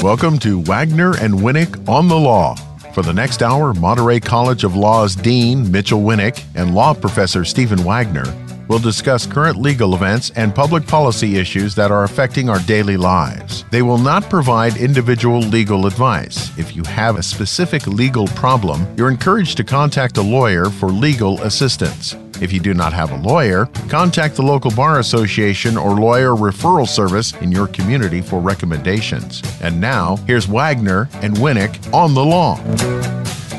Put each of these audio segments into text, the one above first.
Welcome to Wagner and Winnick on the Law. For the next hour, Monterey College of Law's Dean Mitchell Winnick and law professor Stephen Wagner will discuss current legal events and public policy issues that are affecting our daily lives. They will not provide individual legal advice. If you have a specific legal problem, you're encouraged to contact a lawyer for legal assistance. If you do not have a lawyer, contact the local bar association or lawyer referral service in your community for recommendations. And now, here's Wagner and Winnick on the law.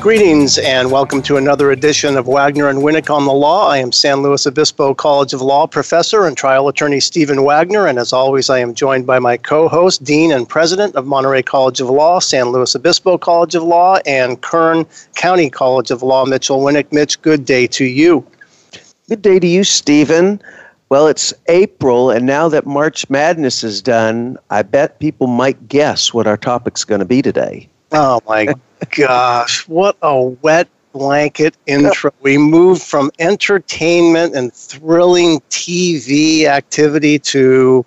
Greetings and welcome to another edition of Wagner and Winnick on the Law. I am San Luis Obispo College of Law professor and trial attorney Stephen Wagner, and as always, I am joined by my co host, Dean and President of Monterey College of Law, San Luis Obispo College of Law, and Kern County College of Law, Mitchell Winnick. Mitch, good day to you. Good day to you, Stephen. Well, it's April, and now that March Madness is done, I bet people might guess what our topic's going to be today. Oh, my gosh. What a wet blanket intro. We moved from entertainment and thrilling TV activity to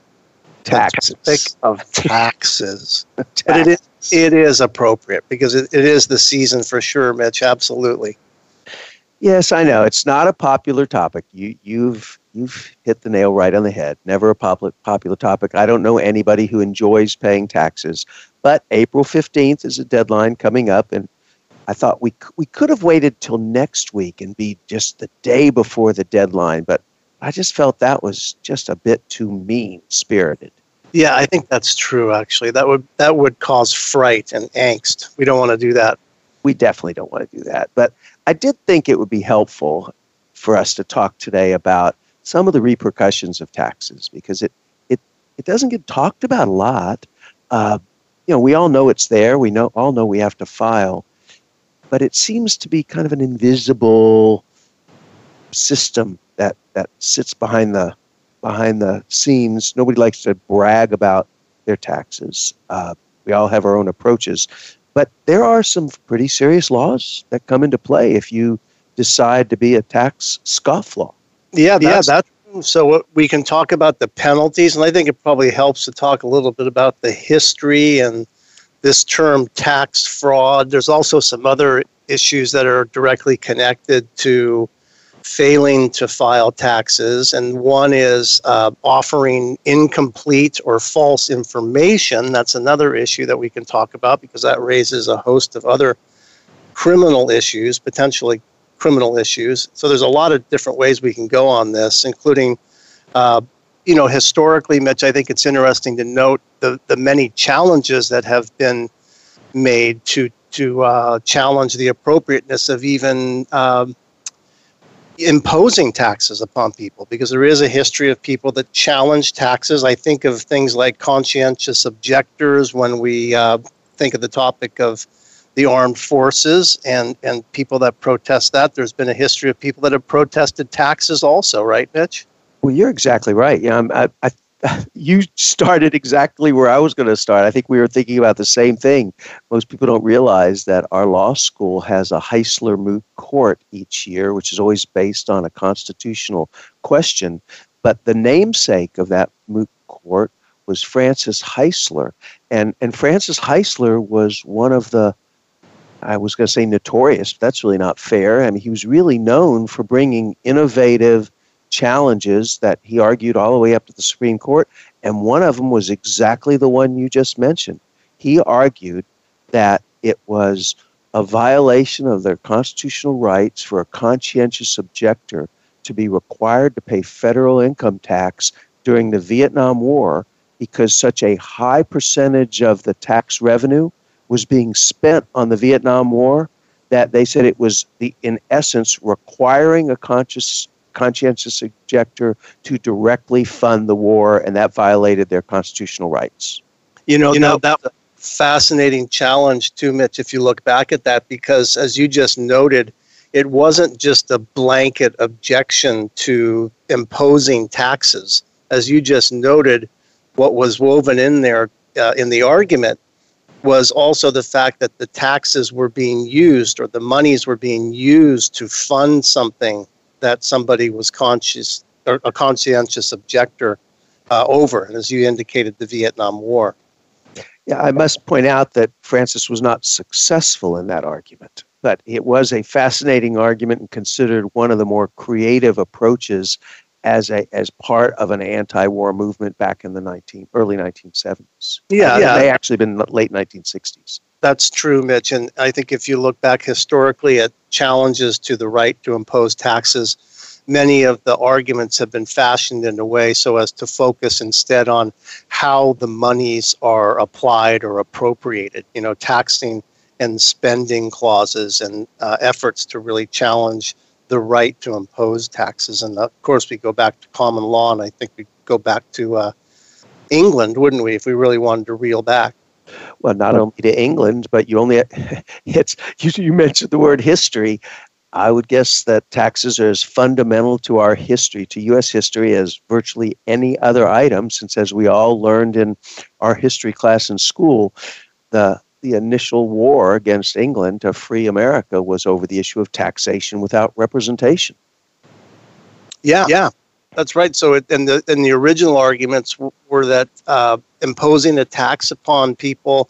taxes. of taxes. Tax. But it is, it is appropriate because it, it is the season for sure, Mitch. Absolutely. Yes, I know. It's not a popular topic. You you've you've hit the nail right on the head. Never a popular popular topic. I don't know anybody who enjoys paying taxes. But April 15th is a deadline coming up and I thought we we could have waited till next week and be just the day before the deadline, but I just felt that was just a bit too mean spirited. Yeah, I think that's true actually. That would that would cause fright and angst. We don't want to do that. We definitely don't want to do that. But I did think it would be helpful for us to talk today about some of the repercussions of taxes because it it, it doesn't get talked about a lot. Uh, you know, we all know it's there. We know all know we have to file, but it seems to be kind of an invisible system that that sits behind the behind the scenes. Nobody likes to brag about their taxes. Uh, we all have our own approaches, but there are some pretty serious laws that come into play if you decide to be a tax scofflaw. Yeah, that's, yeah, that's so we can talk about the penalties, and I think it probably helps to talk a little bit about the history and this term tax fraud. There's also some other issues that are directly connected to failing to file taxes, and one is uh, offering incomplete or false information. That's another issue that we can talk about because that raises a host of other criminal issues, potentially criminal issues. So there's a lot of different ways we can go on this, including. Uh, you know, historically, Mitch, I think it's interesting to note the, the many challenges that have been made to to uh, challenge the appropriateness of even um, imposing taxes upon people because there is a history of people that challenge taxes. I think of things like conscientious objectors when we uh, think of the topic of the armed forces and, and people that protest that. There's been a history of people that have protested taxes also, right, Mitch? Well, you're exactly right. Yeah, I, I you started exactly where I was going to start. I think we were thinking about the same thing. Most people don't realize that our law school has a Heisler moot court each year, which is always based on a constitutional question. But the namesake of that moot court was Francis Heisler. And, and Francis Heisler was one of the, I was going to say notorious, but that's really not fair. I mean, he was really known for bringing innovative challenges that he argued all the way up to the Supreme Court, and one of them was exactly the one you just mentioned. He argued that it was a violation of their constitutional rights for a conscientious objector to be required to pay federal income tax during the Vietnam War because such a high percentage of the tax revenue was being spent on the Vietnam War that they said it was the in essence requiring a conscious conscientious objector to directly fund the war, and that violated their constitutional rights. You know, you know that, that fascinating challenge too, Mitch. If you look back at that, because as you just noted, it wasn't just a blanket objection to imposing taxes. As you just noted, what was woven in there uh, in the argument was also the fact that the taxes were being used or the monies were being used to fund something that somebody was conscious or a conscientious objector uh, over, and as you indicated, the Vietnam War. Yeah, I must point out that Francis was not successful in that argument, but it was a fascinating argument and considered one of the more creative approaches as a as part of an anti-war movement back in the 19 early 1970s. Yeah, yeah. They actually been late 1960s. That's true, Mitch. And I think if you look back historically at challenges to the right to impose taxes, many of the arguments have been fashioned in a way so as to focus instead on how the monies are applied or appropriated. You know, taxing and spending clauses and uh, efforts to really challenge the right to impose taxes. And of course, we go back to common law, and I think we go back to uh, England, wouldn't we, if we really wanted to reel back? Well, not only to England, but you only it's you, you mentioned the word history. I would guess that taxes are as fundamental to our history, to U.S. history, as virtually any other item, since as we all learned in our history class in school, the the initial war against England to free America was over the issue of taxation without representation. Yeah, yeah, that's right. So, it, and the and the original arguments were that uh, imposing a tax upon people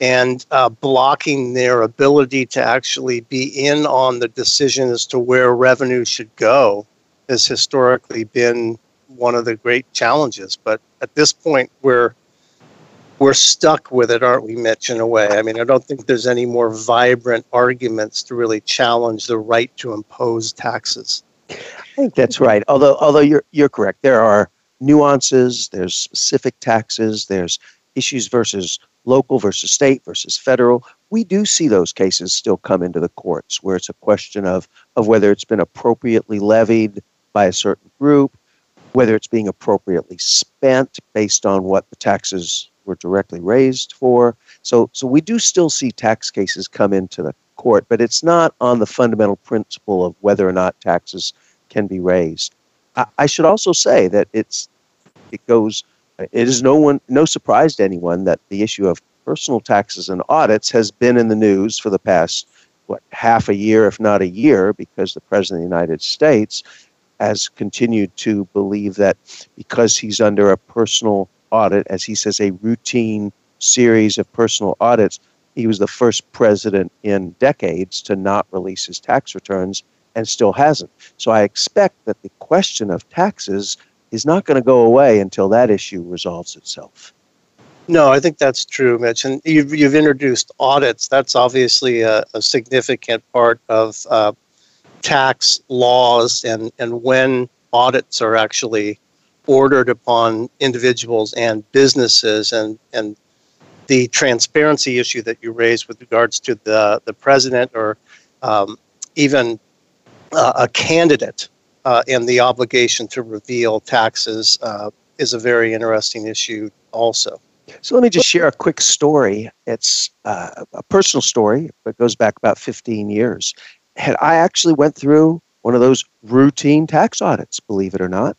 and uh, blocking their ability to actually be in on the decision as to where revenue should go has historically been one of the great challenges. But at this point, we're we're stuck with it, aren't we, Mitch, in a way? I mean, I don't think there's any more vibrant arguments to really challenge the right to impose taxes. I think that's right. Although although you're you're correct. There are nuances, there's specific taxes, there's issues versus local versus state versus federal. We do see those cases still come into the courts where it's a question of, of whether it's been appropriately levied by a certain group, whether it's being appropriately spent based on what the taxes were directly raised for. So, so we do still see tax cases come into the court, but it's not on the fundamental principle of whether or not taxes can be raised. I, I should also say that it's it goes. It is no one no surprise to anyone that the issue of personal taxes and audits has been in the news for the past what half a year, if not a year, because the president of the United States has continued to believe that because he's under a personal audit, as he says, a routine series of personal audits. He was the first president in decades to not release his tax returns and still hasn't. So I expect that the question of taxes is not going to go away until that issue resolves itself. No, I think that's true, Mitch. And you've, you've introduced audits. That's obviously a, a significant part of uh, tax laws and, and when audits are actually ordered upon individuals and businesses and, and the transparency issue that you raised with regards to the, the president or um, even uh, a candidate uh, and the obligation to reveal taxes uh, is a very interesting issue also. So let me just share a quick story. It's uh, a personal story, but goes back about 15 years. And I actually went through one of those routine tax audits, believe it or not.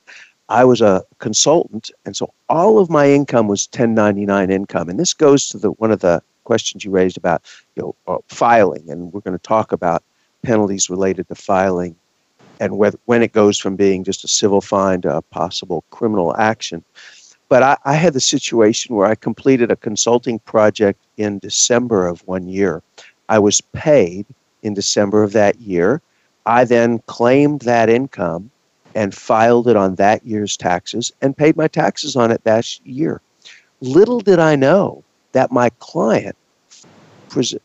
I was a consultant, and so all of my income was 1099 income. And this goes to the one of the questions you raised about you know uh, filing, and we're going to talk about penalties related to filing and whether, when it goes from being just a civil fine to a possible criminal action. But I, I had the situation where I completed a consulting project in December of one year. I was paid in December of that year. I then claimed that income and filed it on that year's taxes and paid my taxes on it that year. Little did I know that my client pre-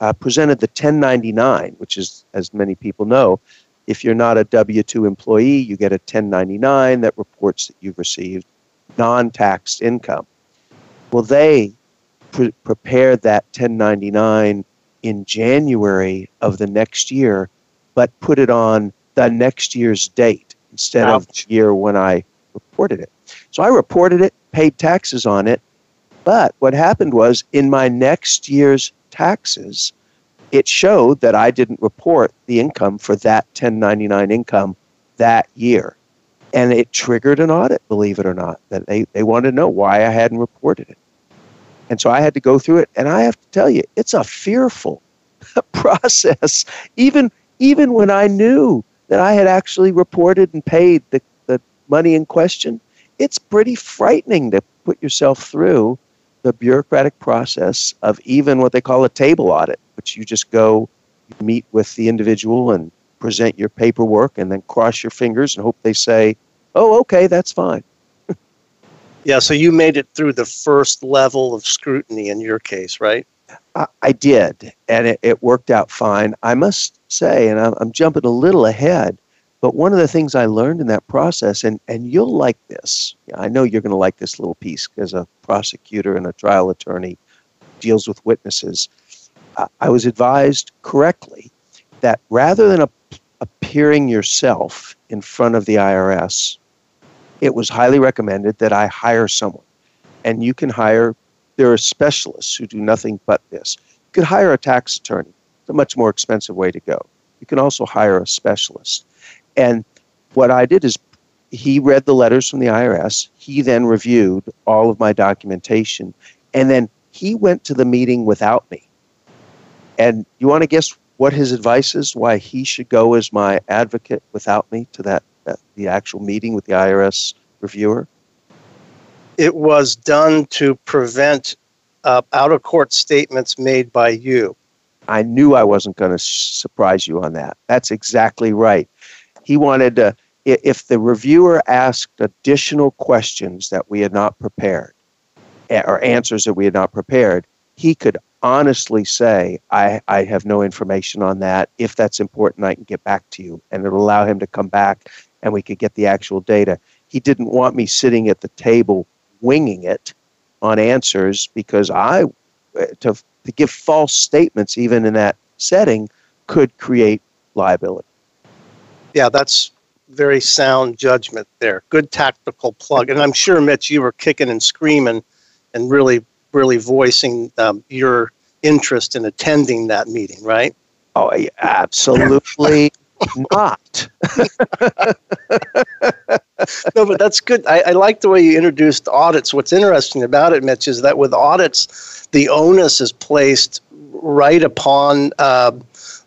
uh, presented the 1099, which is, as many people know, if you're not a W 2 employee, you get a 1099 that reports that you've received non taxed income. Well, they pre- prepared that 1099 in January of the next year, but put it on the next year's date instead of the year when I reported it. So I reported it, paid taxes on it, but what happened was in my next year's taxes, it showed that I didn't report the income for that 1099 income that year. And it triggered an audit, believe it or not, that they, they wanted to know why I hadn't reported it. And so I had to go through it. And I have to tell you, it's a fearful process. Even, even when I knew that I had actually reported and paid the, the money in question, it's pretty frightening to put yourself through the bureaucratic process of even what they call a table audit, which you just go meet with the individual and present your paperwork and then cross your fingers and hope they say, oh, okay, that's fine. yeah, so you made it through the first level of scrutiny in your case, right? I, did, and it, it, worked out fine. I must say, and I'm, I'm jumping a little ahead, but one of the things I learned in that process, and, and you'll like this, I know you're going to like this little piece as a prosecutor and a trial attorney deals with witnesses. I was advised correctly that rather than a, appearing yourself in front of the IRS, it was highly recommended that I hire someone. And you can hire, there are specialists who do nothing but this. You could hire a tax attorney, it's a much more expensive way to go. You can also hire a specialist. And what I did is he read the letters from the IRS. He then reviewed all of my documentation. And then he went to the meeting without me. And you want to guess what his advice is why he should go as my advocate without me to that, that the actual meeting with the IRS reviewer? It was done to prevent uh, out of court statements made by you. I knew I wasn't going to surprise you on that. That's exactly right. He wanted to, if the reviewer asked additional questions that we had not prepared, or answers that we had not prepared, he could honestly say, I, I have no information on that. If that's important, I can get back to you. And it'll allow him to come back and we could get the actual data. He didn't want me sitting at the table winging it on answers because I, to, to give false statements, even in that setting, could create liability yeah, that's very sound judgment there. Good tactical plug. And I'm sure, Mitch, you were kicking and screaming and really, really voicing um, your interest in attending that meeting, right? Oh, absolutely not. no, but that's good. I, I, like the way you introduced audits. What's interesting about it, Mitch, is that with audits, the onus is placed right upon uh,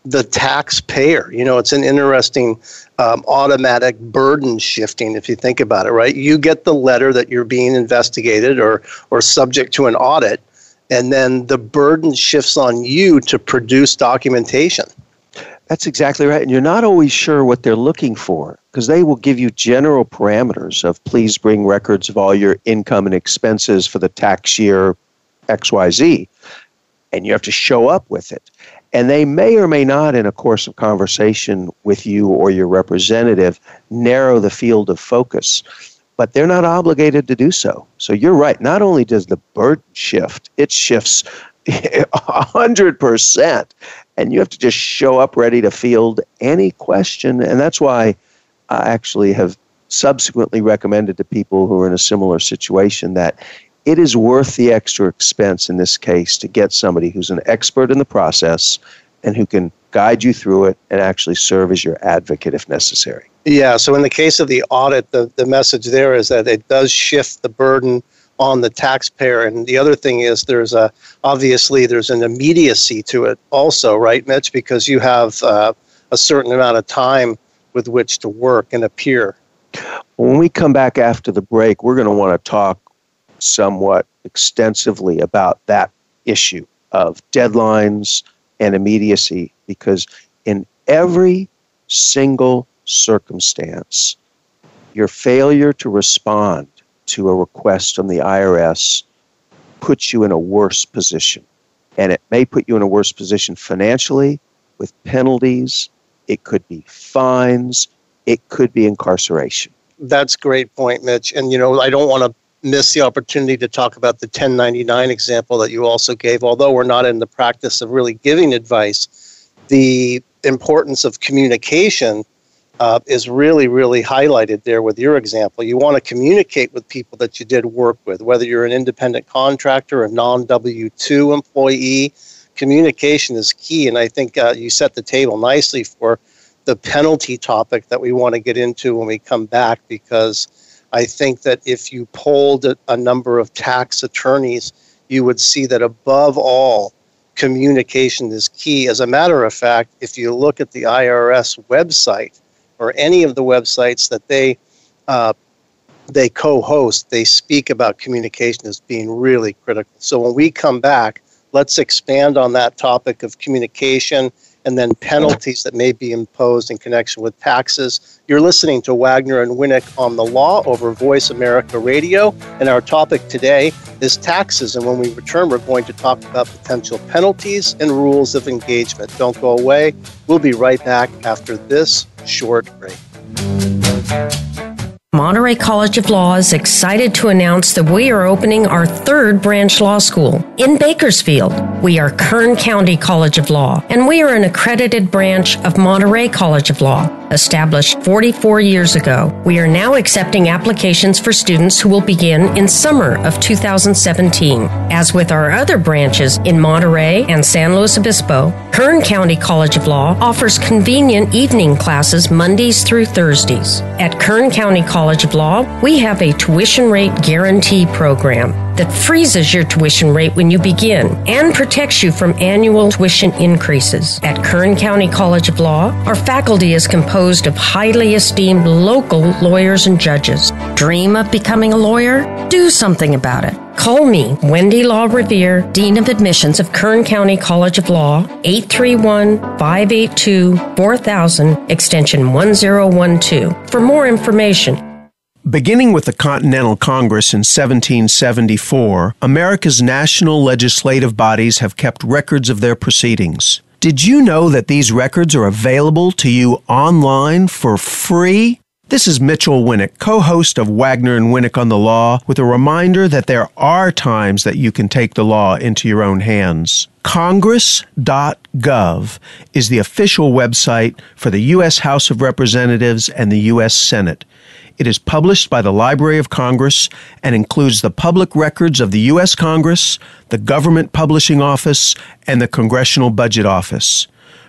the taxpayer. You know, it's an interesting um, automatic burden shifting if you think about it, right? You get the letter that you're being investigated or or subject to an audit, and then the burden shifts on you to produce documentation. That's exactly right. And you're not always sure what they're looking for because they will give you general parameters of please bring records of all your income and expenses for the tax year XYZ. And you have to show up with it. And they may or may not, in a course of conversation with you or your representative, narrow the field of focus. But they're not obligated to do so. So you're right. Not only does the burden shift, it shifts 100%. And you have to just show up ready to field any question. And that's why I actually have subsequently recommended to people who are in a similar situation that it is worth the extra expense in this case to get somebody who's an expert in the process and who can guide you through it and actually serve as your advocate if necessary. Yeah, so in the case of the audit, the, the message there is that it does shift the burden on the taxpayer. And the other thing is there's a obviously there's an immediacy to it also, right, Mitch? Because you have uh, a certain amount of time with which to work and appear. When we come back after the break, we're going to want to talk somewhat extensively about that issue of deadlines and immediacy because in every single circumstance, your failure to respond to a request from the IRS puts you in a worse position. And it may put you in a worse position financially with penalties, it could be fines, it could be incarceration. That's great point, Mitch. And you know, I don't want to miss the opportunity to talk about the 1099 example that you also gave. Although we're not in the practice of really giving advice, the importance of communication uh, is really, really highlighted there with your example. You want to communicate with people that you did work with, whether you're an independent contractor, a non W 2 employee. Communication is key, and I think uh, you set the table nicely for the penalty topic that we want to get into when we come back because I think that if you polled a number of tax attorneys, you would see that above all, communication is key. As a matter of fact, if you look at the IRS website or any of the websites that they uh, they co-host, they speak about communication as being really critical. So when we come back, let's expand on that topic of communication and then penalties that may be imposed in connection with taxes. You're listening to Wagner and Winnick on the law over Voice America Radio, and our topic today is taxes. And when we return, we're going to talk about potential penalties and rules of engagement. Don't go away. We'll be right back after this short break. Monterey College of Law is excited to announce that we are opening our third branch law school in Bakersfield. We are Kern County College of Law, and we are an accredited branch of Monterey College of Law, established 44 years ago. We are now accepting applications for students who will begin in summer of 2017. As with our other branches in Monterey and San Luis Obispo, Kern County College of Law offers convenient evening classes Mondays through Thursdays. At Kern County College of Law, we have a tuition rate guarantee program that freezes your tuition rate when you begin and protects you from annual tuition increases. At Kern County College of Law, our faculty is composed of highly esteemed local lawyers and judges. Dream of becoming a lawyer? Do something about it. Call me, Wendy Law Revere, Dean of Admissions of Kern County College of Law, 831 582 4000, extension 1012, for more information. Beginning with the Continental Congress in 1774, America's national legislative bodies have kept records of their proceedings. Did you know that these records are available to you online for free? This is Mitchell Winnick, co host of Wagner and Winnick on the Law, with a reminder that there are times that you can take the law into your own hands. Congress.gov is the official website for the U.S. House of Representatives and the U.S. Senate. It is published by the Library of Congress and includes the public records of the U.S. Congress, the Government Publishing Office, and the Congressional Budget Office.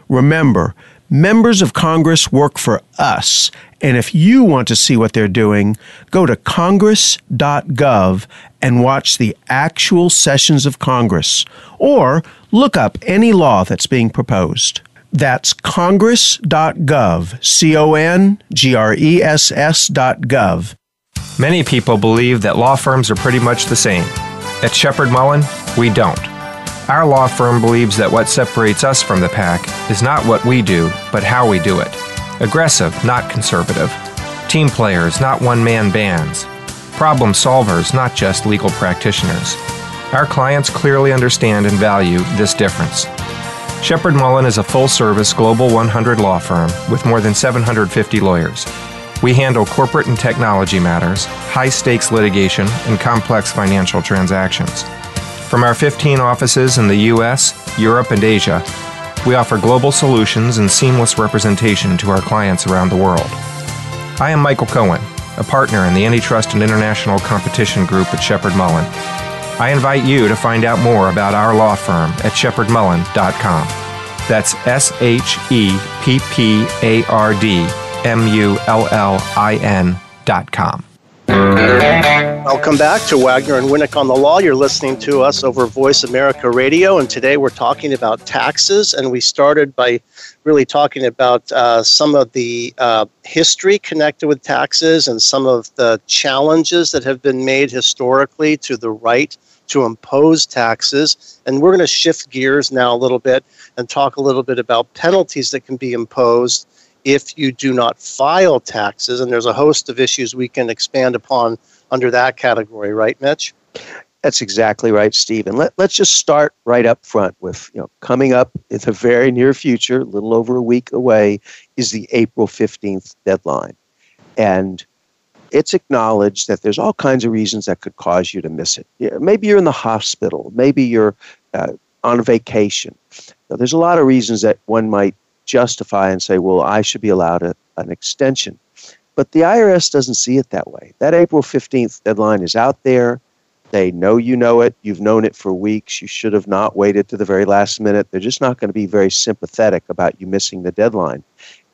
Remember, members of Congress work for us, and if you want to see what they're doing, go to congress.gov and watch the actual sessions of Congress, or look up any law that's being proposed. That's congress.gov, C O N G R E S S.gov. Many people believe that law firms are pretty much the same. At Sheppard Mullin, we don't. Our law firm believes that what separates us from the pack is not what we do, but how we do it. Aggressive, not conservative. Team players, not one man bands. Problem solvers, not just legal practitioners. Our clients clearly understand and value this difference. Sheppard Mullin is a full service Global 100 law firm with more than 750 lawyers. We handle corporate and technology matters, high stakes litigation, and complex financial transactions. From our 15 offices in the US, Europe, and Asia, we offer global solutions and seamless representation to our clients around the world. I am Michael Cohen, a partner in the Antitrust and International Competition Group at Sheppard Mullin. I invite you to find out more about our law firm at sheppardmullin.com. That's S H E P P A R D M U L L I N.com. Welcome back to Wagner and Winnick on the Law. You're listening to us over Voice America Radio, and today we're talking about taxes. And we started by really talking about uh, some of the uh, history connected with taxes and some of the challenges that have been made historically to the right to impose taxes. And we're going to shift gears now a little bit and talk a little bit about penalties that can be imposed if you do not file taxes. And there's a host of issues we can expand upon under that category, right, Mitch? That's exactly right, Steve. And let, let's just start right up front with, you know, coming up in the very near future, a little over a week away, is the April 15th deadline. And it's acknowledged that there's all kinds of reasons that could cause you to miss it. Maybe you're in the hospital. Maybe you're uh, on vacation. Now, there's a lot of reasons that one might justify and say, well, I should be allowed a, an extension. But the IRS doesn't see it that way. That April 15th deadline is out there. They know you know it. You've known it for weeks. You should have not waited to the very last minute. They're just not going to be very sympathetic about you missing the deadline.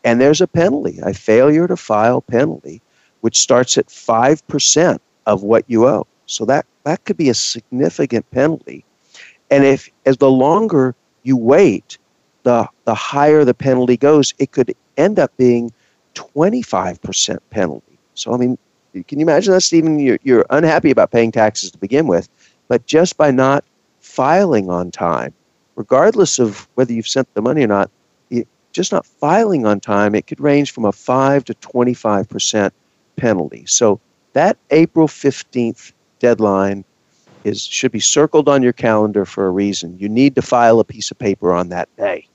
And there's a penalty, a failure to file penalty, which starts at 5% of what you owe. So that, that could be a significant penalty. And if as the longer you wait, the, the higher the penalty goes, it could end up being 25% penalty. So, I mean, can you imagine that, Stephen? You're, you're unhappy about paying taxes to begin with, but just by not filing on time, regardless of whether you've sent the money or not, just not filing on time, it could range from a 5 to 25% penalty. So that April 15th deadline is should be circled on your calendar for a reason. You need to file a piece of paper on that day.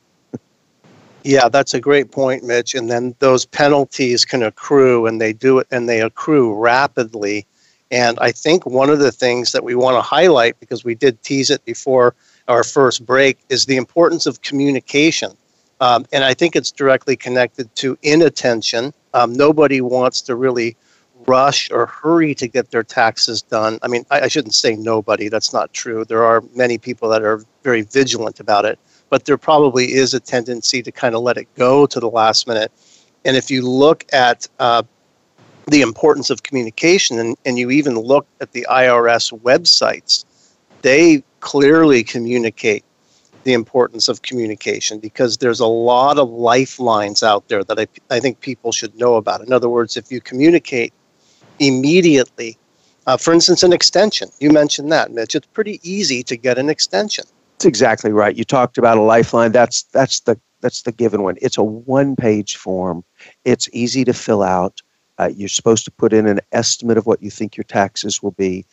Yeah, that's a great point, Mitch. And then those penalties can accrue and they do it and they accrue rapidly. And I think one of the things that we want to highlight, because we did tease it before our first break, is the importance of communication. Um, and I think it's directly connected to inattention. Um, nobody wants to really rush or hurry to get their taxes done. I mean, I, I, shouldn't say nobody, that's not true. There are many people that are very vigilant about it, but there probably is a tendency to kind of let it go to the last minute. And if you look at uh, the importance of communication and, and you even look at the IRS websites, they clearly communicate the importance of communication because there's a lot of lifelines out there that I, I think people should know about. In other words, if you communicate immediately. Uh, for instance, an extension. You mentioned that, Mitch. It's pretty easy to get an extension. That's exactly right. You talked about a lifeline. That's that's the that's the given one. It's a one-page form. It's easy to fill out. Uh, you're supposed to put in an estimate of what you think your taxes will be,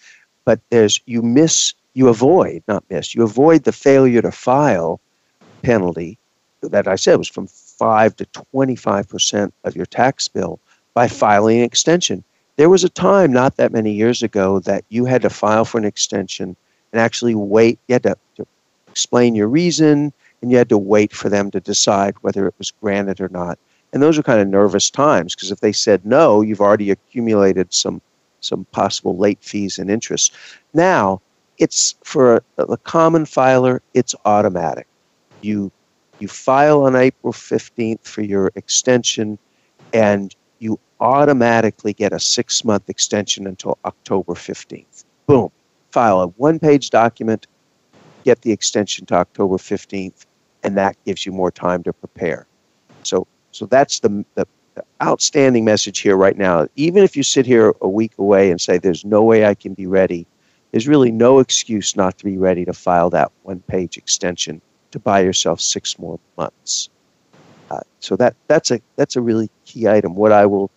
but there's you miss you avoid not miss you avoid the failure to file penalty that I said was from five to twenty-five percent of your tax bill by filing an extension. There was a time not that many years ago that you had to file for an extension and actually wait. You had to, to explain your reason and you had to wait for them to decide whether it was granted or not. And those are kind of nervous times because if they said no, you've already accumulated some some possible late fees and interest. Now, it's for a, a common filer, it's automatic. You you file on April 15th for your extension and you automatically get a six month extension until October 15th. Boom. File a one page document, get the extension to October 15th, and that gives you more time to prepare. So, so that's the, the, outstanding message here right now. Even if you sit here a week away and say, there's no way I can be ready, there's really no excuse not to be ready to file that one page extension to buy yourself six more months. Uh, so that that's a that's a really key item. What I will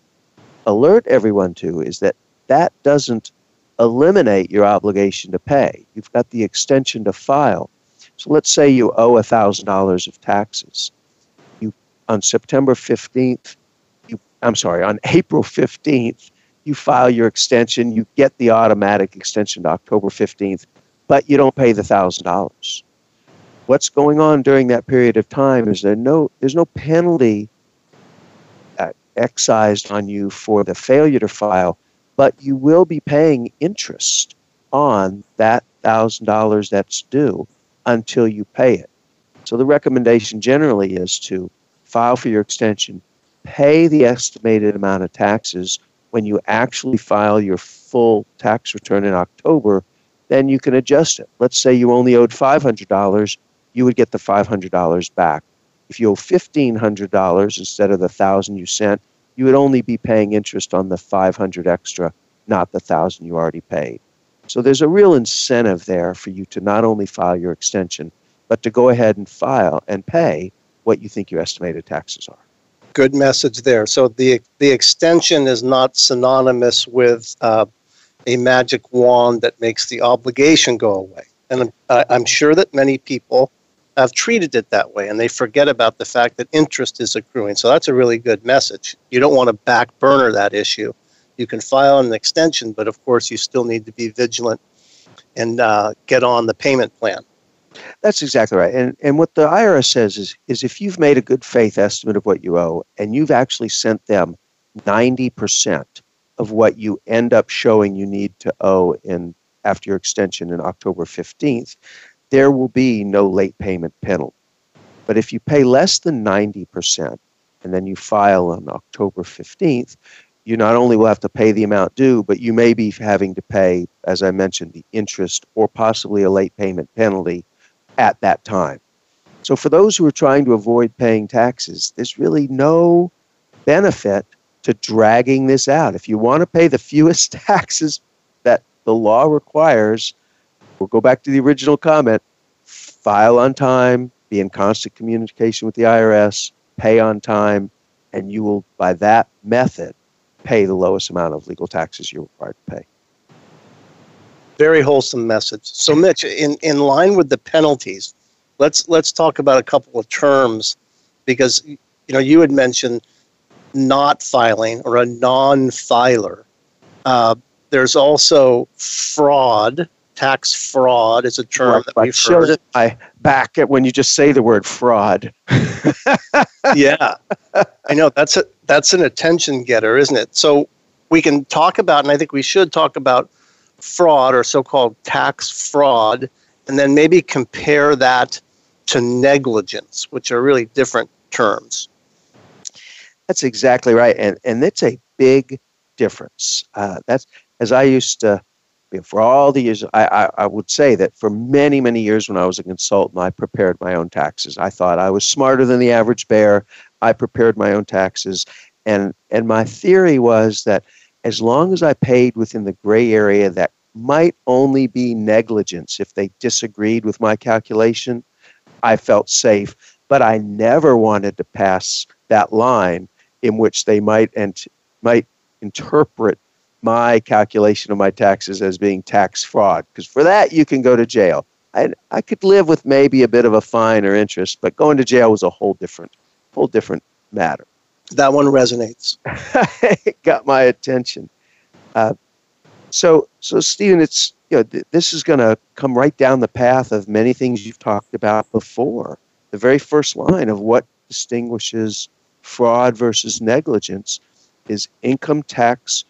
alert everyone to is that that doesn't eliminate your obligation to pay. You've got the extension to file. So let's say you owe $1,000 of taxes. You on September 15th, you I'm sorry, on April 15th, you file your extension, you get the automatic extension to October 15th, but you don't pay the $1,000. What's going on during that period of time is there no there's no penalty uh, excised on you for the failure to file, but you will be paying interest on that $1,000 that's due until you pay it. So the recommendation generally is to file for your extension, pay the estimated amount of taxes when you actually file your full tax return in October, then you can adjust it. Let's say you only owed $500, you would get the $500 back. If you owe $1,500 instead of the 1000 you sent, you would only be paying interest on the 500 extra, not the 1000 you already paid. So there's a real incentive there for you to not only file your extension, but to go ahead and file and pay what you think your estimated taxes are. Good message there. So the the extension is not synonymous with uh, a magic wand that makes the obligation go away. And I'm, I'm sure that many people have treated it that way and they forget about the fact that interest is accruing. So that's a really good message. You don't want to back burner that issue. You can file an extension, but of course, you still need to be vigilant and uh, get on the payment plan. That's exactly right. And and what the IRS says is is if you've made a good faith estimate of what you owe and you've actually sent them 90% of what you end up showing you need to owe in after your extension in October 15th, there will be no late payment penalty. But if you pay less than 90% and then you file on October 15th, you not only will have to pay the amount due, but you may be having to pay, as I mentioned, the interest or possibly a late payment penalty at that time. So, for those who are trying to avoid paying taxes, there's really no benefit to dragging this out. If you want to pay the fewest taxes that the law requires, we'll go back to the original comment file on time, be in constant communication with the IRS, pay on time, and you will, by that method, pay the lowest amount of legal taxes you're required to pay. Very wholesome message. So, Mitch, in, in line with the penalties, let's let's talk about a couple of terms because you know you had mentioned not filing or a non-filer. Uh, there's also fraud. Tax fraud is a term that we've heard. It my back at when you just say the word fraud. yeah, I know that's a that's an attention getter, isn't it? So we can talk about, and I think we should talk about fraud or so-called tax fraud, and then maybe compare that to negligence, which are really different terms. That's exactly right, and and it's a big difference. Uh, that's as I used to. For all the years, I, I, I would say that for many, many years when I was a consultant, I prepared my own taxes. I thought I was smarter than the average bear. I prepared my own taxes, and and my theory was that as long as I paid within the gray area that might only be negligence if they disagreed with my calculation, I felt safe. But I never wanted to pass that line in which they might and might interpret my calculation of my taxes as being tax fraud because for that you can go to jail. I, I could live with maybe a bit of a fine or interest but going to jail was a whole different whole different matter. That one resonates. It got my attention. Uh, so so stephen it's you know th- this is going to come right down the path of many things you've talked about before. The very first line of what distinguishes fraud versus negligence is income tax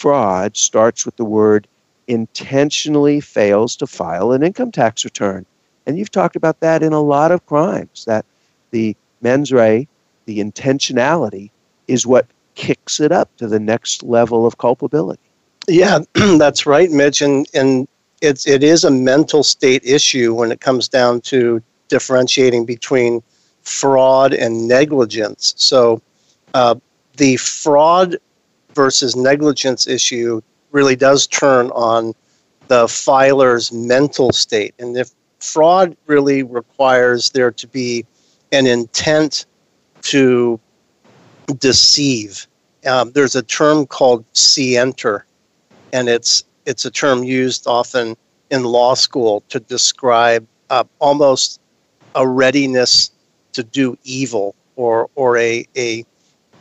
fraud starts with the word intentionally fails to file an income tax return. And you've talked about that in a lot of crimes, that the mens rea, the intentionality, is what kicks it up to the next level of culpability. Yeah, that's right, Mitch. And, and it's, it is a mental state issue when it comes down to differentiating between fraud and negligence. So uh, the fraud versus negligence issue really does turn on the filer's mental state. And if fraud really requires there to be an intent to deceive, um, there's a term called scienter, and it's it's a term used often in law school to describe uh, almost a readiness to do evil or or a a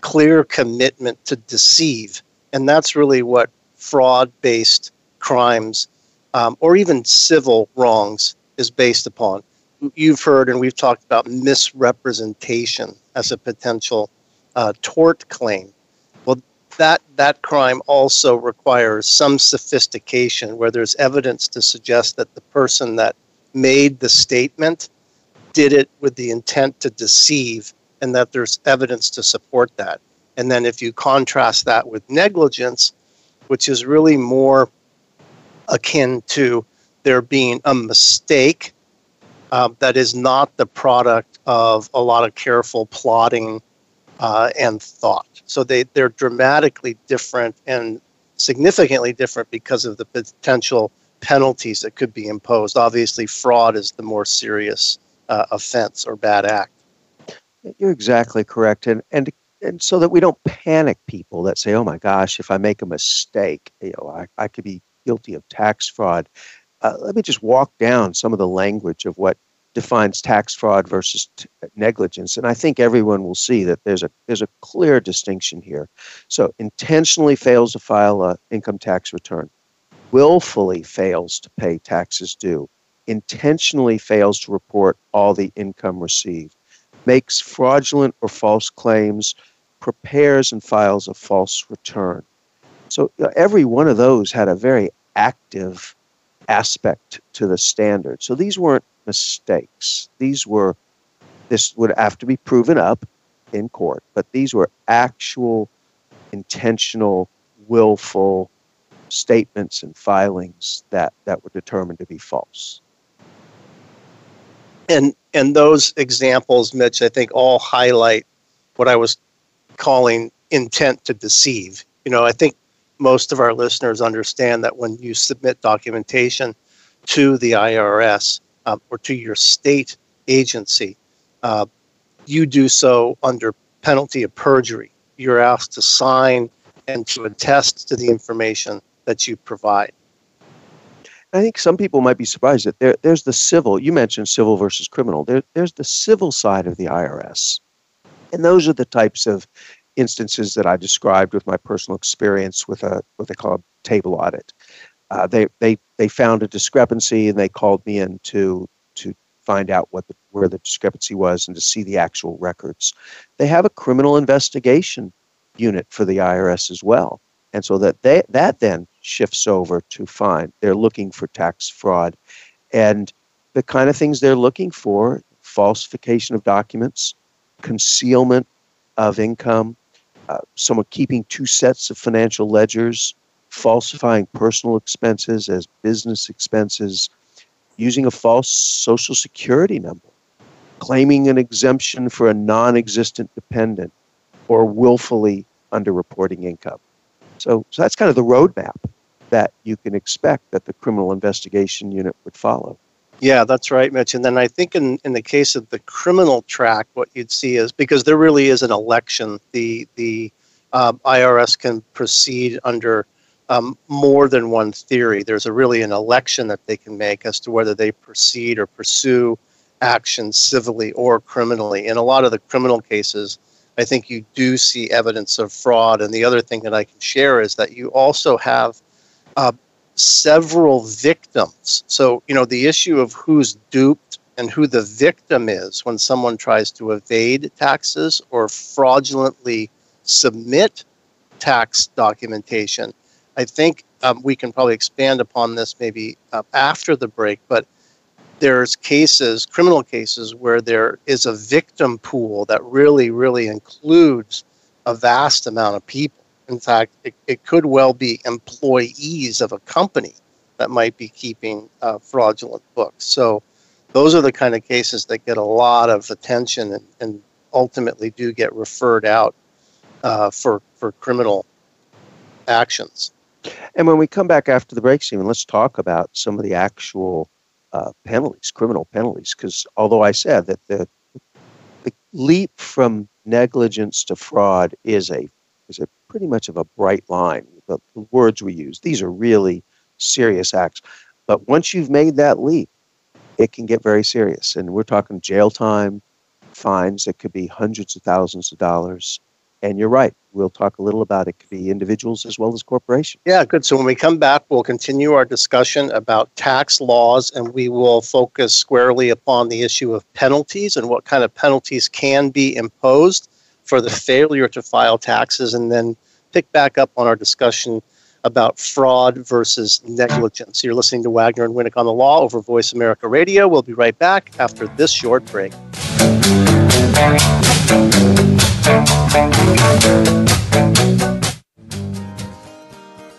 clear commitment to deceive, and that's really what fraud-based crimes um, or even civil wrongs is based upon. You've heard and we've talked about misrepresentation as a potential uh, tort claim. Well, that that crime also requires some sophistication where there's evidence to suggest that the person that made the statement did it with the intent to deceive and that there's evidence to support that. And then if you contrast that with negligence, which is really more akin to there being a mistake uh, that is not the product of a lot of careful plotting uh, and thought. So they, they're dramatically different and significantly different because of the potential penalties that could be imposed. Obviously, fraud is the more serious uh, offense or bad act. You're exactly correct, and and and so that we don't panic people that say, "Oh my gosh, if I make a mistake, you know, I, I could be guilty of tax fraud." Uh, let me just walk down some of the language of what defines tax fraud versus t- negligence, and I think everyone will see that there's a there's a clear distinction here. So, intentionally fails to file an income tax return, willfully fails to pay taxes due, intentionally fails to report all the income received, makes fraudulent or false claims, prepares and files a false return. So know, every one of those had a very active aspect to the standard. So these weren't mistakes. These were, this would have to be proven up in court, but these were actual, intentional, willful statements and filings that, that were determined to be false. And and those examples, Mitch, I think all highlight what I was calling intent to deceive. You know, I think most of our listeners understand that when you submit documentation to the IRS uh, or to your state agency, uh, you do so under penalty of perjury. You're asked to sign and to attest to the information that you provide. I think some people might be surprised that there, there's the civil, you mentioned civil versus criminal, there, there's the civil side of the IRS. And those are the types of instances that I described with my personal experience with a what they call a table audit. Uh, they, they, they found a discrepancy and they called me in to, to find out what the, where the discrepancy was and to see the actual records. They have a criminal investigation unit for the IRS as well. And so that they, that then shifts over to find they're looking for tax fraud and the kind of things they're looking for falsification of documents, concealment of income, uh, someone keeping two sets of financial ledgers, falsifying personal expenses as business expenses, using a false social security number, claiming an exemption for a non existent dependent, or willfully underreporting income. So, so that's kind of the roadmap that you can expect that the criminal investigation unit would follow. Yeah, that's right, Mitch. And then I think in, in the case of the criminal track, what you'd see is because there really is an election, the the uh, IRS can proceed under um, more than one theory. There's a really an election that they can make as to whether they proceed or pursue action civilly or criminally. In a lot of the criminal cases, I think you do see evidence of fraud. And the other thing that I can share is that you also have uh, several victims. So, you know, the issue of who's duped and who the victim is when someone tries to evade taxes or fraudulently submit tax documentation. I think um, we can probably expand upon this maybe uh, after the break, but there's cases, criminal cases, where there is a victim pool that really, really includes a vast amount of people. In fact, it, it could well be employees of a company that might be keeping uh, fraudulent books. So, those are the kind of cases that get a lot of attention and, and ultimately do get referred out uh, for for criminal actions. And when we come back after the break, Stephen, let's talk about some of the actual uh, penalties, criminal penalties. Because although I said that the the leap from negligence to fraud is a is a pretty much of a bright line. The, the words we use; these are really serious acts. But once you've made that leap, it can get very serious, and we're talking jail time, fines that could be hundreds of thousands of dollars, and you're right. We'll talk a little about it. Could be individuals as well as corporations. Yeah, good. So when we come back, we'll continue our discussion about tax laws, and we will focus squarely upon the issue of penalties and what kind of penalties can be imposed for the failure to file taxes, and then pick back up on our discussion about fraud versus negligence. You're listening to Wagner and Winnick on the Law over Voice America Radio. We'll be right back after this short break.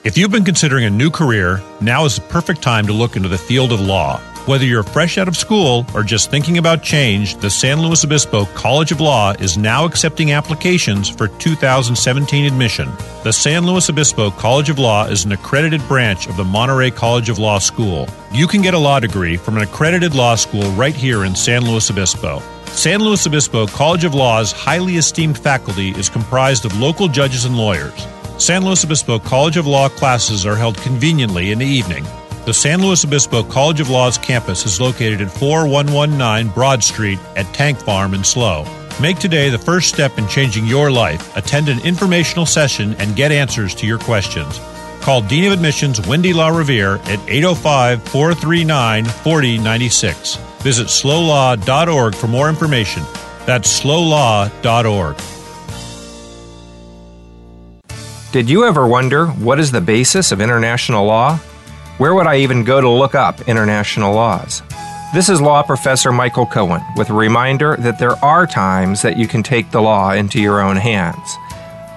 If you've been considering a new career, now is the perfect time to look into the field of law. Whether you're fresh out of school or just thinking about change, the San Luis Obispo College of Law is now accepting applications for 2017 admission. The San Luis Obispo College of Law is an accredited branch of the Monterey College of Law School. You can get a law degree from an accredited law school right here in San Luis Obispo. San Luis Obispo College of Law's highly esteemed faculty is comprised of local judges and lawyers. San Luis Obispo College of Law classes are held conveniently in the evening. The San Luis Obispo College of Law's campus is located at 4119 Broad Street at Tank Farm in SLO. Make today the first step in changing your life. Attend an informational session and get answers to your questions. Call Dean of Admissions Wendy La Revere at 805 439 4096. Visit slowlaw.org for more information. That's slowlaw.org. Did you ever wonder what is the basis of international law? Where would I even go to look up international laws? This is law professor Michael Cohen with a reminder that there are times that you can take the law into your own hands.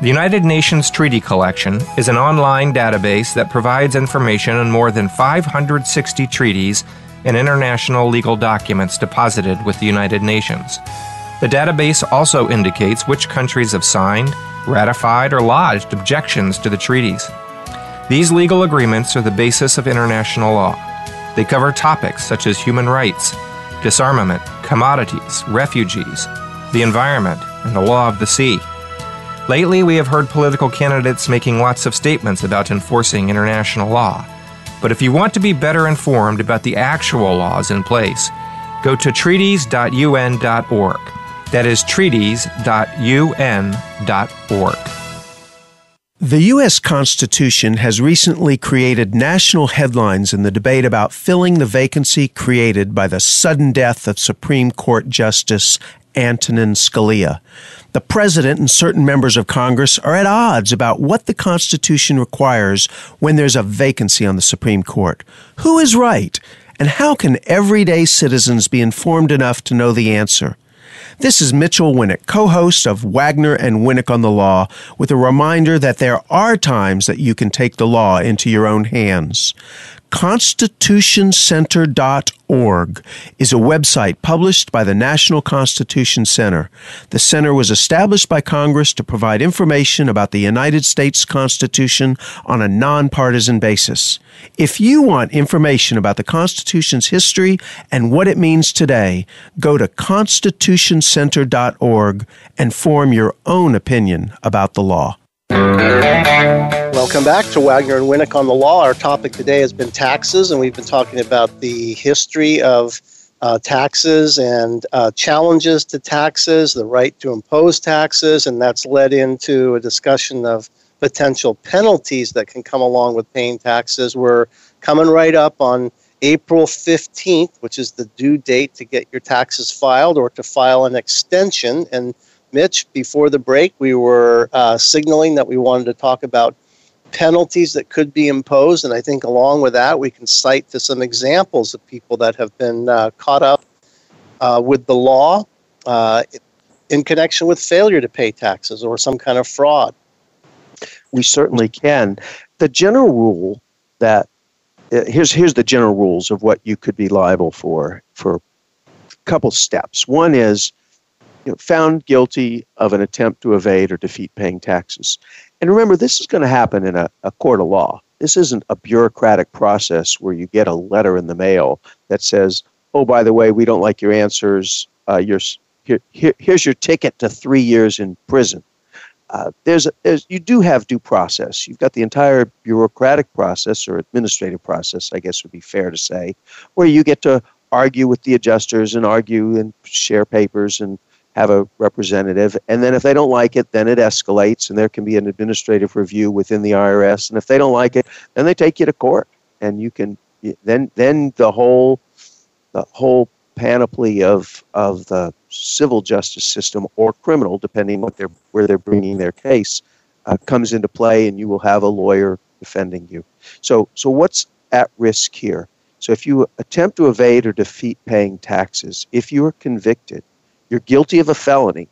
The United Nations Treaty Collection is an online database that provides information on more than 560 treaties and international legal documents deposited with the United Nations. The database also indicates which countries have signed, ratified, or lodged objections to the treaties. These legal agreements are the basis of international law. They cover topics such as human rights, disarmament, commodities, refugees, the environment, and the law of the sea. Lately, we have heard political candidates making lots of statements about enforcing international law. But if you want to be better informed about the actual laws in place, go to treaties.un.org. That is treaties.un.org. The U.S. Constitution has recently created national headlines in the debate about filling the vacancy created by the sudden death of Supreme Court Justice Antonin Scalia. The President and certain members of Congress are at odds about what the Constitution requires when there's a vacancy on the Supreme Court. Who is right? And how can everyday citizens be informed enough to know the answer? This is Mitchell Winnick, co host of Wagner and Winnick on the Law, with a reminder that there are times that you can take the law into your own hands. ConstitutionCenter.org is a website published by the National Constitution Center. The center was established by Congress to provide information about the United States Constitution on a nonpartisan basis. If you want information about the Constitution's history and what it means today, go to ConstitutionCenter.org and form your own opinion about the law. Welcome back to Wagner and Winnick on the Law. Our topic today has been taxes, and we've been talking about the history of uh, taxes and uh, challenges to taxes, the right to impose taxes, and that's led into a discussion of potential penalties that can come along with paying taxes. We're coming right up on April 15th, which is the due date to get your taxes filed or to file an extension. And Mitch, before the break, we were uh, signaling that we wanted to talk about penalties that could be imposed. And I think along with that, we can cite to some examples of people that have been uh, caught up uh, with the law uh, in connection with failure to pay taxes or some kind of fraud. We certainly can. The general rule that uh, here's here's the general rules of what you could be liable for for a couple steps. One is you know, found guilty of an attempt to evade or defeat paying taxes. And remember, this is going to happen in a, a court of law. This isn't a bureaucratic process where you get a letter in the mail that says, oh, by the way, we don't like your answers. Uh, here, here, here's your ticket to three years in prison. Uh, there's, there's, you do have due process. You've got the entire bureaucratic process or administrative process, I guess would be fair to say, where you get to argue with the adjusters and argue and share papers and have a representative. And then if they don't like it, then it escalates and there can be an administrative review within the IRS. And if they don't like it, then they take you to court. And you can then then the whole the whole panoply of of the civil justice system or criminal, depending what they're where they're bringing their case, uh, comes into play, and you will have a lawyer defending you. So so what's at risk here? So if you attempt to evade or defeat paying taxes, if you are convicted, you're guilty of a felony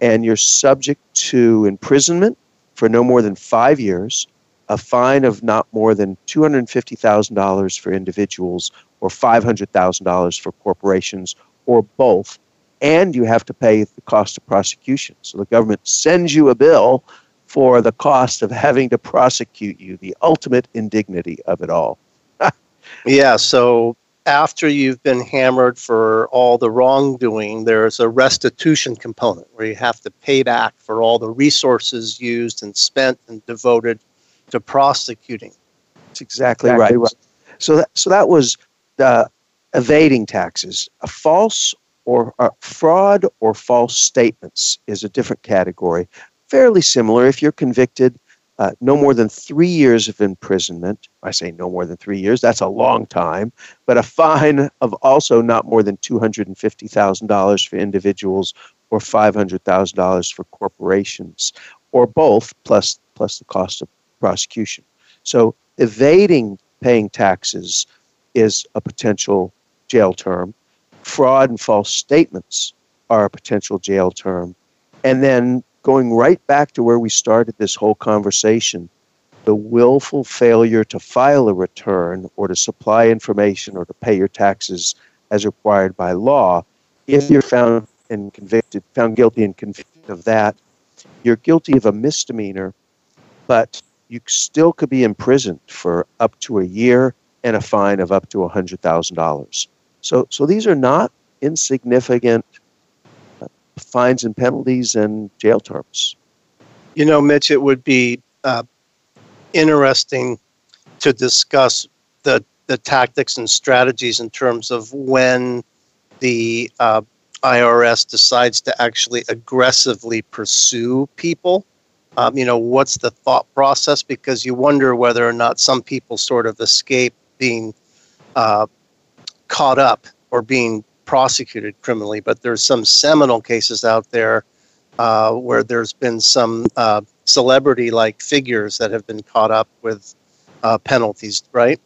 and you're subject to imprisonment for no more than five years, a fine of not more than $250,000 for individuals or $500,000 for corporations or both, and you have to pay the cost of prosecution. So the government sends you a bill for the cost of having to prosecute you, the ultimate indignity of it all. yeah, so after you've been hammered for all the wrongdoing, there's a restitution component where you have to pay back for all the resources used and spent and devoted to prosecuting. That's exactly, exactly right. right. So that, so that was the evading taxes. A false or a fraud or false statements is a different category. Fairly similar. If you're convicted, uh, no more than three years of imprisonment. I say no more than three years, that's a long time, but a fine of also not more than $250,000 for individuals or $500,000 for corporations, or both, plus, plus the cost of prosecution. So evading paying taxes is a potential jail term. Fraud and false statements are a potential jail term. And then going right back to where we started this whole conversation, the willful failure to file a return or to supply information or to pay your taxes as required by law, if you're found and convicted, found guilty and convicted of that, you're guilty of a misdemeanor, but you still could be imprisoned for up to a year and a fine of up to $100,000. So, so these are not insignificant fines and penalties and jail terms. You know, Mitch, it would be uh, interesting to discuss the, the tactics and strategies in terms of when the uh, IRS decides to actually aggressively pursue people um, you know, what's the thought process? Because you wonder whether or not some people sort of escape being uh, caught up or being prosecuted criminally. But there's some seminal cases out there uh, where there's been some uh, celebrity-like figures that have been caught up with uh, penalties, right?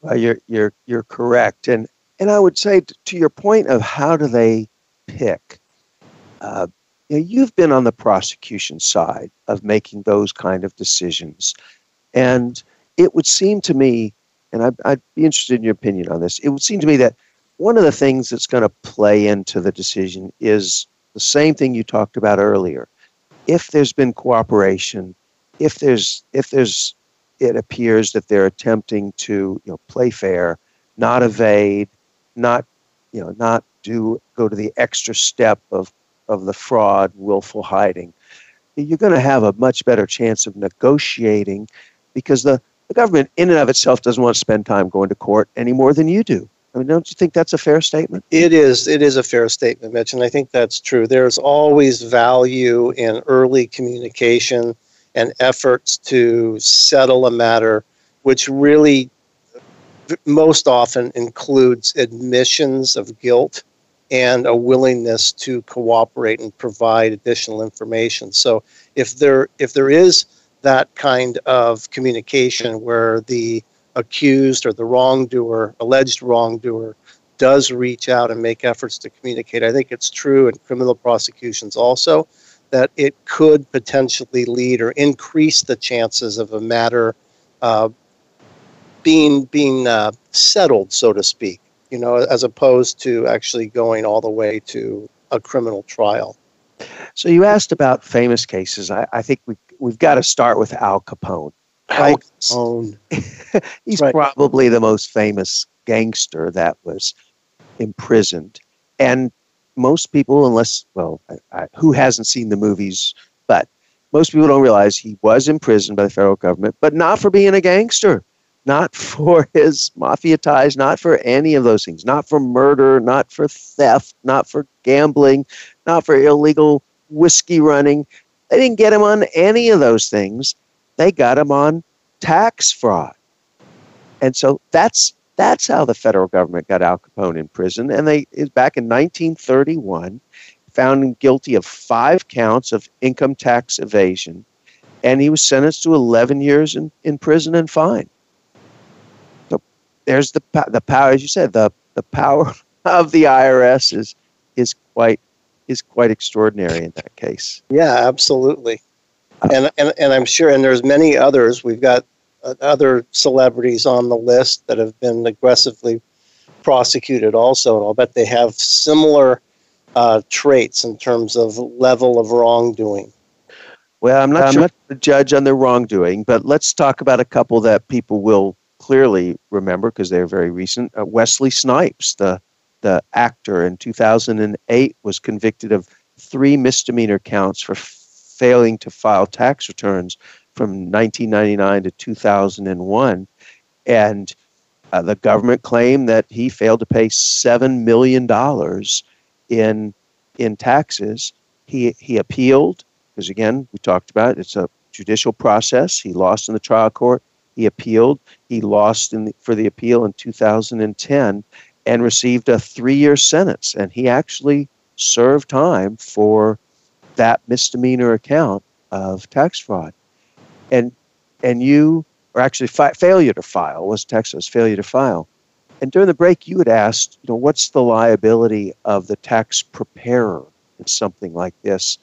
Well, you're you're you're correct, and and I would say to your point of how do they pick. Uh, you you've been on the prosecution side of making those kind of decisions. And it would seem to me, and I'd, I'd be interested in your opinion on this, it would seem to me that one of the things that's going to play into the decision is the same thing you talked about earlier. If there's been cooperation, if there's if there's it appears that they're attempting to you know play fair, not evade, not you know not do go to the extra step of of the fraud, willful hiding, you're going to have a much better chance of negotiating because the, the government, in and of itself, doesn't want to spend time going to court any more than you do. I mean, don't you think that's a fair statement? It is. It is a fair statement, Mitch, and I think that's true. There's always value in early communication and efforts to settle a matter, which really most often includes admissions of guilt and a willingness to cooperate and provide additional information. So if there if there is that kind of communication where the accused or the wrongdoer, alleged wrongdoer, does reach out and make efforts to communicate, I think it's true in criminal prosecutions also that it could potentially lead or increase the chances of a matter uh, being being uh, settled, so to speak you know, as opposed to actually going all the way to a criminal trial. So you asked about famous cases. I, I think we we've got to start with Al Capone. Al Capone. He's right. probably the most famous gangster that was imprisoned, and most people, unless well, I, I, who hasn't seen the movies, but most people don't realize he was imprisoned by the federal government, but not for being a gangster not for his mafia ties, not for any of those things, not for murder, not for theft, not for gambling, not for illegal whiskey running. They didn't get him on any of those things. They got him on tax fraud. And so that's that's how the federal government got Al Capone in prison. And they back in 1931, found him guilty of five counts of income tax evasion, and he was sentenced to 11 years in, in prison and fine. So there's the the power, as you said, the the power of the IRS is is quite is quite extraordinary in that case. Yeah, absolutely. And, and and I'm sure, and there's many others. We've got uh, other celebrities on the list that have been aggressively prosecuted also, and I'll bet they have similar uh, traits in terms of level of wrongdoing. Well, I'm not I'm sure not the judge on their wrongdoing, but let's talk about a couple that people will clearly remember because they're very recent. Uh, Wesley Snipes, the the actor in 2008, was convicted of three misdemeanor counts for failing to file tax returns from 1999 to 2001, and uh, the government claimed that he failed to pay seven million dollars in in taxes. He he appealed because again we talked about it, it's a judicial process. He lost in the trial court. He appealed. He lost the, for the appeal in 2010 and received a three year sentence. And he actually served time for that misdemeanor account of tax fraud. And, and you, or actually fi- failure to file, was Texas failure to file. And during the break, you had asked, you know, what's the liability of the tax preparer in something like this?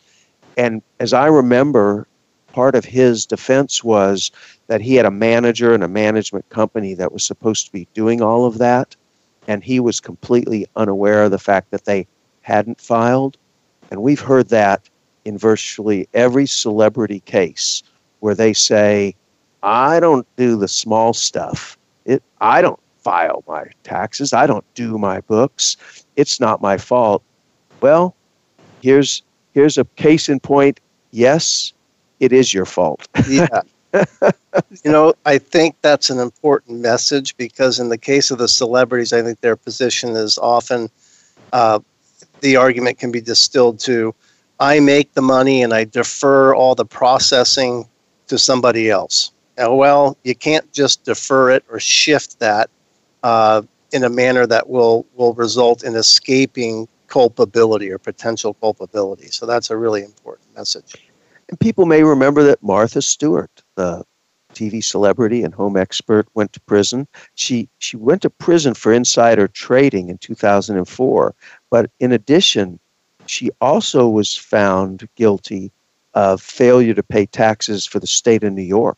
And as I remember, part of his defense was that he had a manager and a management company that was supposed to be doing all of that. And he was completely unaware of the fact that they hadn't filed. And we've heard that in virtually every celebrity case where they say, I don't do the small stuff. It, I don't file my taxes. I don't do my books. It's not my fault. Well, here's here's a case in point. Yes, it is your fault. yeah. you know, I think that's an important message because in the case of the celebrities, I think their position is often uh, the argument can be distilled to I make the money and I defer all the processing to somebody else. Now, well, you can't just defer it or shift that uh, in a manner that will, will result in escaping culpability or potential culpability. So that's a really important message. And people may remember that Martha Stewart, the TV celebrity and home expert, went to prison. She she went to prison for insider trading in 2004, but in addition, she also was found guilty of failure to pay taxes for the state of New York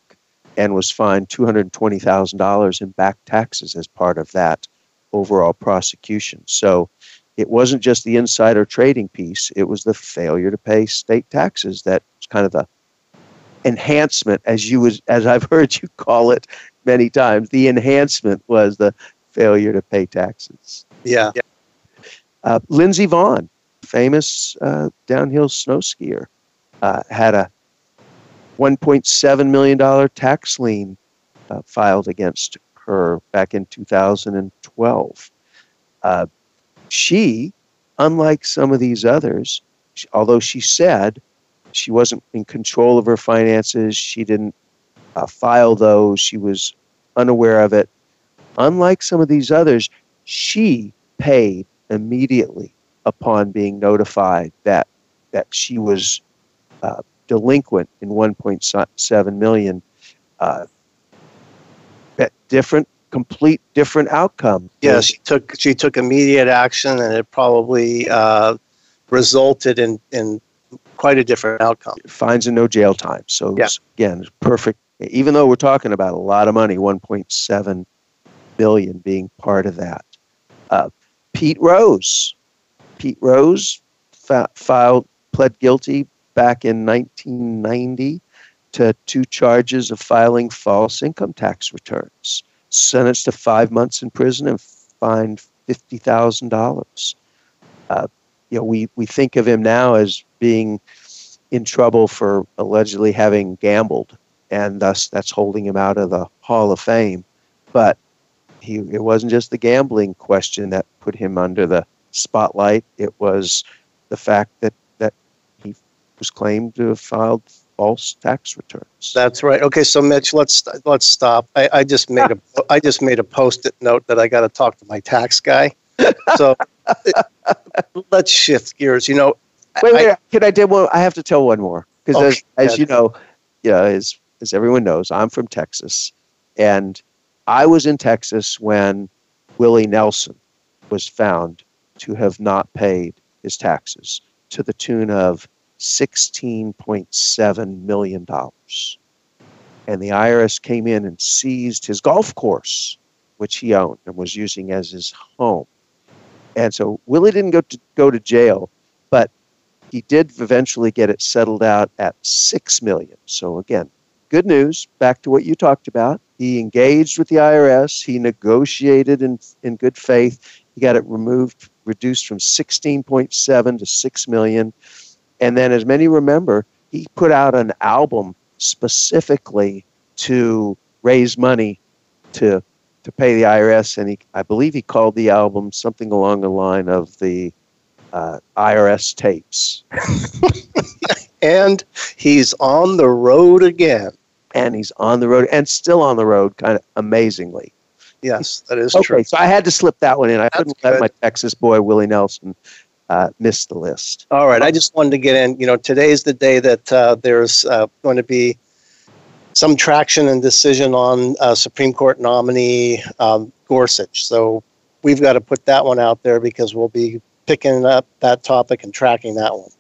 and was fined $220,000 in back taxes as part of that overall prosecution. So it wasn't just the insider trading piece, it was the failure to pay state taxes that was kind of the enhancement as you was as I've heard you call it many times. The enhancement was the failure to pay taxes. Yeah. Uh, Lindsey Vonn, famous uh, downhill snow skier, uh, had a $1.7 million tax lien uh, filed against her back in 2012. Uh, she, unlike some of these others, although she said she wasn't in control of her finances, she didn't uh, file those, she was unaware of it. Unlike some of these others, she paid immediately upon being notified that that she was uh, delinquent in 1.7 million. Uh, different complete different outcome. Yes, she took she took immediate action, and it probably uh, resulted in in quite a different outcome. Fines and no jail time. So yeah. again, perfect. Even though we're talking about a lot of money, 1.7 billion being part of that. Uh, Pete Rose, Pete Rose fa- filed pled guilty back in 1990 to two charges of filing false income tax returns sentenced to five months in prison and fined fifty thousand uh, dollars. You know, we we think of him now as being in trouble for allegedly having gambled, and thus that's holding him out of the Hall of Fame. But he it wasn't just the gambling question that put him under the spotlight. It was the fact that that he was claimed to have filed false tax returns. That's right. Okay, so Mitch, let's let's stop. I, I just made a I just made a post-it note that I got to talk to my tax guy. So let's shift gears. You know, wait, wait. I, can I do one? I have to tell one more because okay, as, as you know, yeah, as as everyone knows, I'm from Texas, and I was in Texas when Willie Nelson was found to have not paid his taxes to the tune of $16.7 million. And the IRS came in and seized his golf course, which he owned and was using as his home. And so Willie didn't go to, go to jail, but he did eventually get it settled out at 6 million. So again, good news, back to what you talked about. He engaged with the IRS, he negotiated in, in good faith. He got it removed, reduced from 16.7 to 6 million and then, as many remember, he put out an album specifically to raise money to to pay the IRS, and he, I believe he called the album something along the line of the uh, IRS tapes. And he's on the road again. And he's on the road and still on the road, kind of amazingly. Yes, that is okay, true. so I had to slip that one in. I That's couldn't good. let my Texas boy Willie Nelson uh, miss the list. All right, I just wanted to get in. You know, today's the day that uh, there's uh, going to be some traction and decision on uh, Supreme Court nominee um, Gorsuch. So we've got to put that one out there because we'll be picking up that topic and tracking that one.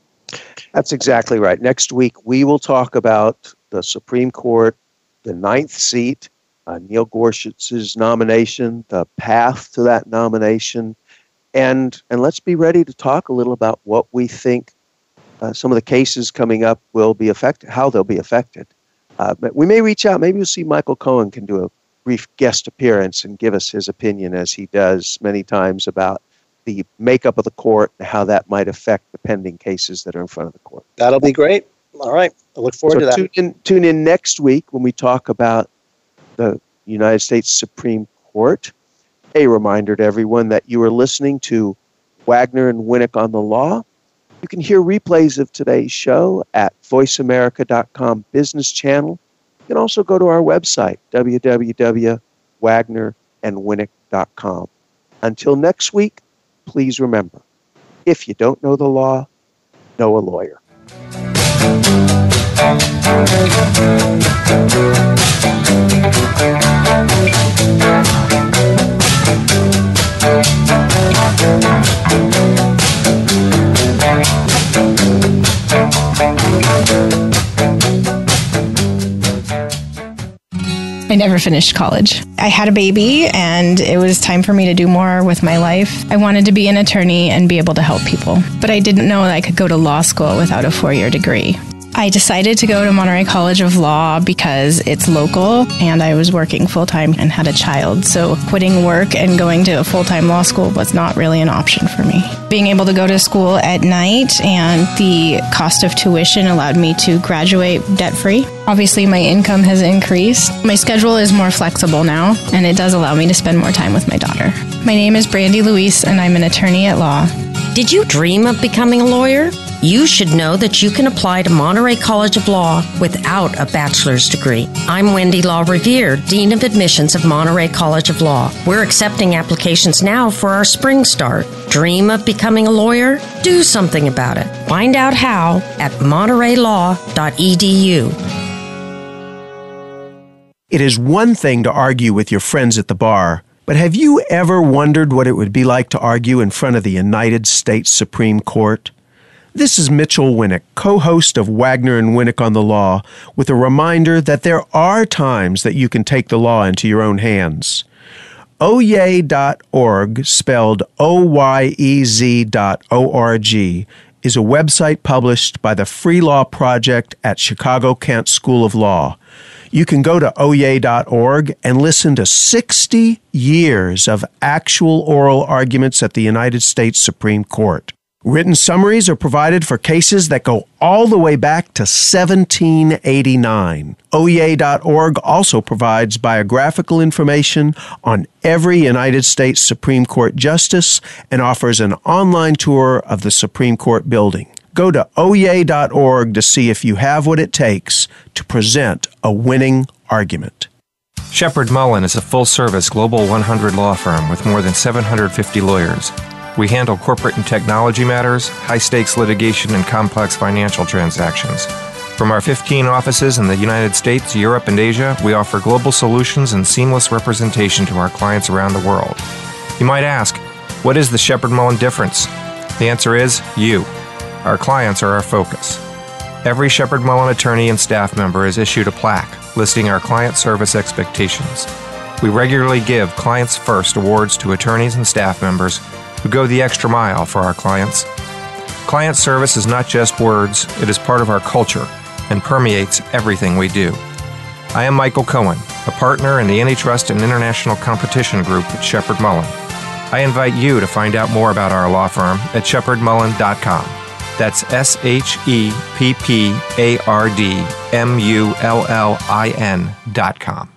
That's exactly right. Next week, we will talk about the Supreme Court, the ninth seat, uh, Neil Gorsuch's nomination, the path to that nomination, and and let's be ready to talk a little about what we think uh, some of the cases coming up will be affected, how they'll be affected. Uh, but we may reach out. Maybe we'll see Michael Cohen can do a brief guest appearance and give us his opinion, as he does many times, about the makeup of the court and how that might affect the pending cases that are in front of the court. That'll be great. All right, I look forward so to that. Tune in, tune in next week when we talk about the United States Supreme Court. A reminder to everyone that you are listening to Wagner and Winnick on the Law. You can hear replays of today's show at voiceamerica.com business channel. You can also go to our website, www.wagnerandwinnick.com. Until next week, please remember if you don't know the law, know a lawyer. I never finished college. I had a baby and it was time for me to do more with my life. I wanted to be an attorney and be able to help people, but I didn't know that I could go to law school without a four year degree. I decided to go to Monterey College of Law because it's local and I was working full time and had a child. So quitting work and going to a full time law school was not really an option for me. Being able to go to school at night and the cost of tuition allowed me to graduate debt free. Obviously, my income has increased. My schedule is more flexible now and it does allow me to spend more time with my daughter. My name is Brandy Luis and I'm an attorney at law. Did you dream of becoming a lawyer? You should know that you can apply to Monterey College of Law without a bachelor's degree. I'm Wendy Law Revere, Dean of Admissions of Monterey College of Law. We're accepting applications now for our spring start. Dream of becoming a lawyer? Do something about it. Find out how at montereylaw.edu. It is one thing to argue with your friends at the bar, but have you ever wondered what it would be like to argue in front of the United States Supreme Court? This is Mitchell Winnick, co host of Wagner and Winnick on the Law, with a reminder that there are times that you can take the law into your own hands. Oyez.org, spelled O Y E Z dot O R G, is a website published by the Free Law Project at Chicago Kent School of Law. You can go to oyez.org and listen to 60 years of actual oral arguments at the United States Supreme Court. Written summaries are provided for cases that go all the way back to 1789. Oyez.org also provides biographical information on every United States Supreme Court justice and offers an online tour of the Supreme Court building. Go to Oyez.org to see if you have what it takes to present a winning argument. Sheppard Mullin is a full service Global 100 law firm with more than 750 lawyers. We handle corporate and technology matters, high stakes litigation, and complex financial transactions. From our 15 offices in the United States, Europe, and Asia, we offer global solutions and seamless representation to our clients around the world. You might ask, what is the Sheppard Mullin difference? The answer is you. Our clients are our focus. Every Sheppard Mullin attorney and staff member is issued a plaque listing our client service expectations. We regularly give Clients First awards to attorneys and staff members who go the extra mile for our clients. Client service is not just words, it is part of our culture and permeates everything we do. I am Michael Cohen, a partner in the Antitrust and International Competition Group at Sheppard Mullin. I invite you to find out more about our law firm at sheppardmullin.com. That's S H E P P A R D M U L L I N.com.